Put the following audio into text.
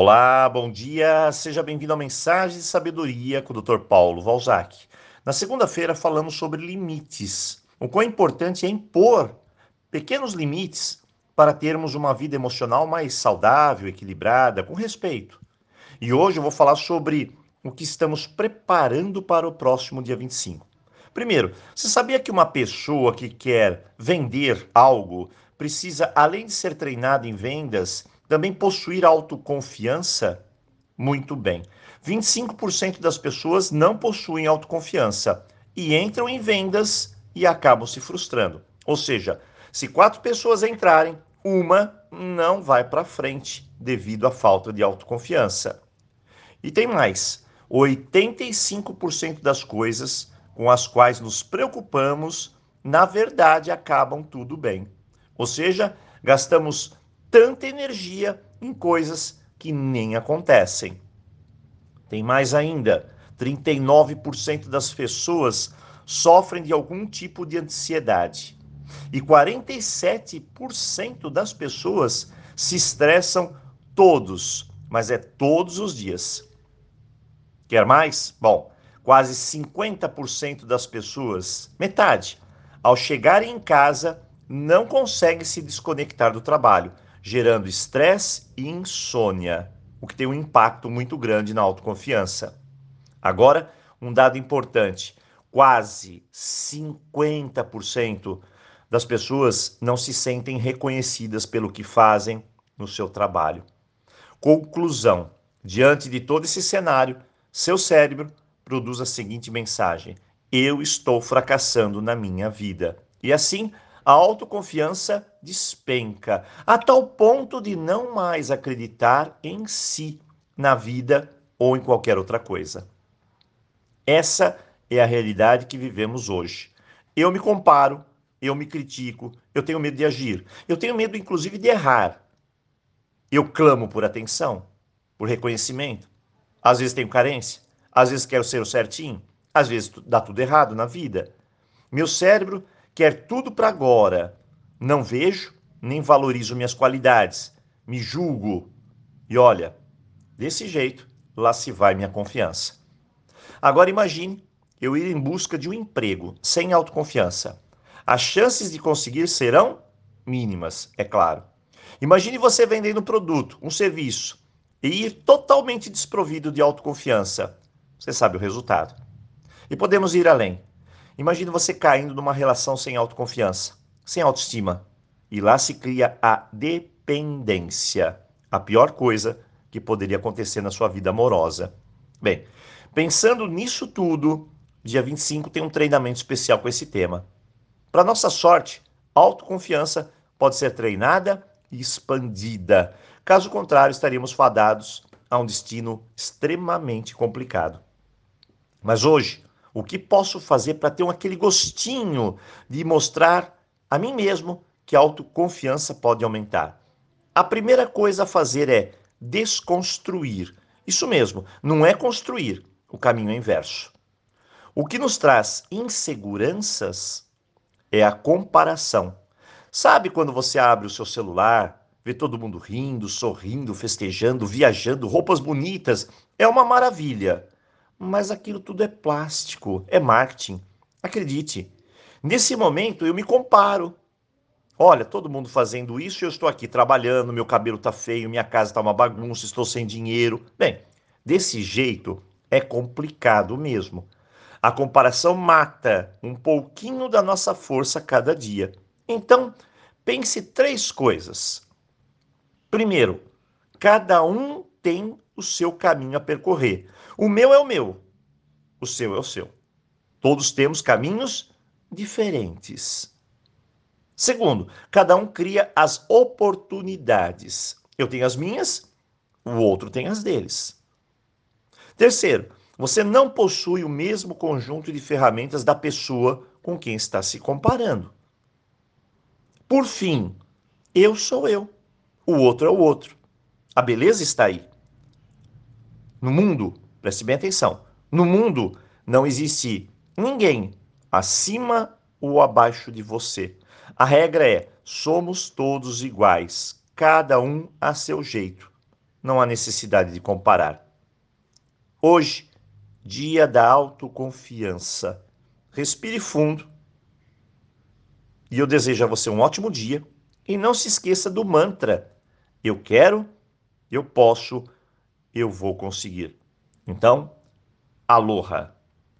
Olá, bom dia, seja bem-vindo a Mensagem de Sabedoria com o Dr. Paulo Valzac. Na segunda-feira falamos sobre limites, o quão importante é impor pequenos limites para termos uma vida emocional mais saudável, equilibrada, com respeito. E hoje eu vou falar sobre o que estamos preparando para o próximo dia 25. Primeiro, você sabia que uma pessoa que quer vender algo precisa, além de ser treinada em vendas, também possuir autoconfiança? Muito bem. 25% das pessoas não possuem autoconfiança e entram em vendas e acabam se frustrando. Ou seja, se quatro pessoas entrarem, uma não vai para frente devido à falta de autoconfiança. E tem mais: 85% das coisas com as quais nos preocupamos, na verdade, acabam tudo bem. Ou seja, gastamos tanta energia em coisas que nem acontecem. Tem mais ainda: 39% das pessoas sofrem de algum tipo de ansiedade e 47% das pessoas se estressam todos, mas é todos os dias. Quer mais? Bom, quase 50% das pessoas, metade, ao chegarem em casa, não conseguem se desconectar do trabalho gerando estresse e insônia, o que tem um impacto muito grande na autoconfiança. Agora, um dado importante: quase 50% das pessoas não se sentem reconhecidas pelo que fazem no seu trabalho. Conclusão: diante de todo esse cenário, seu cérebro produz a seguinte mensagem: eu estou fracassando na minha vida. E assim, a autoconfiança despenca, a tal ponto de não mais acreditar em si, na vida ou em qualquer outra coisa. Essa é a realidade que vivemos hoje. Eu me comparo, eu me critico, eu tenho medo de agir, eu tenho medo, inclusive, de errar. Eu clamo por atenção, por reconhecimento. Às vezes tenho carência, às vezes quero ser o certinho, às vezes dá tudo errado na vida. Meu cérebro quer tudo para agora. Não vejo nem valorizo minhas qualidades, me julgo. E olha, desse jeito, lá se vai minha confiança. Agora imagine eu ir em busca de um emprego sem autoconfiança. As chances de conseguir serão mínimas, é claro. Imagine você vendendo um produto, um serviço, e ir totalmente desprovido de autoconfiança. Você sabe o resultado. E podemos ir além. Imagina você caindo numa relação sem autoconfiança, sem autoestima. E lá se cria a dependência. A pior coisa que poderia acontecer na sua vida amorosa. Bem, pensando nisso tudo, dia 25 tem um treinamento especial com esse tema. Para nossa sorte, autoconfiança pode ser treinada e expandida. Caso contrário, estaríamos fadados a um destino extremamente complicado. Mas hoje, o que posso fazer para ter aquele gostinho de mostrar a mim mesmo que a autoconfiança pode aumentar? A primeira coisa a fazer é desconstruir. Isso mesmo, não é construir, o caminho é inverso. O que nos traz inseguranças é a comparação. Sabe quando você abre o seu celular, vê todo mundo rindo, sorrindo, festejando, viajando, roupas bonitas? É uma maravilha mas aquilo tudo é plástico, é marketing. Acredite. Nesse momento eu me comparo. Olha, todo mundo fazendo isso eu estou aqui trabalhando, meu cabelo está feio, minha casa está uma bagunça, estou sem dinheiro. Bem, desse jeito é complicado mesmo. A comparação mata um pouquinho da nossa força cada dia. Então, pense três coisas. Primeiro, cada um tem o seu caminho a percorrer. O meu é o meu, o seu é o seu. Todos temos caminhos diferentes. Segundo, cada um cria as oportunidades. Eu tenho as minhas, o outro tem as deles. Terceiro, você não possui o mesmo conjunto de ferramentas da pessoa com quem está se comparando. Por fim, eu sou eu, o outro é o outro. A beleza está aí. No mundo, Preste bem atenção. No mundo não existe ninguém acima ou abaixo de você. A regra é: somos todos iguais, cada um a seu jeito. não há necessidade de comparar. Hoje, dia da autoconfiança. Respire fundo. E eu desejo a você um ótimo dia. E não se esqueça do mantra: eu quero, eu posso, eu vou conseguir. Então, aloha!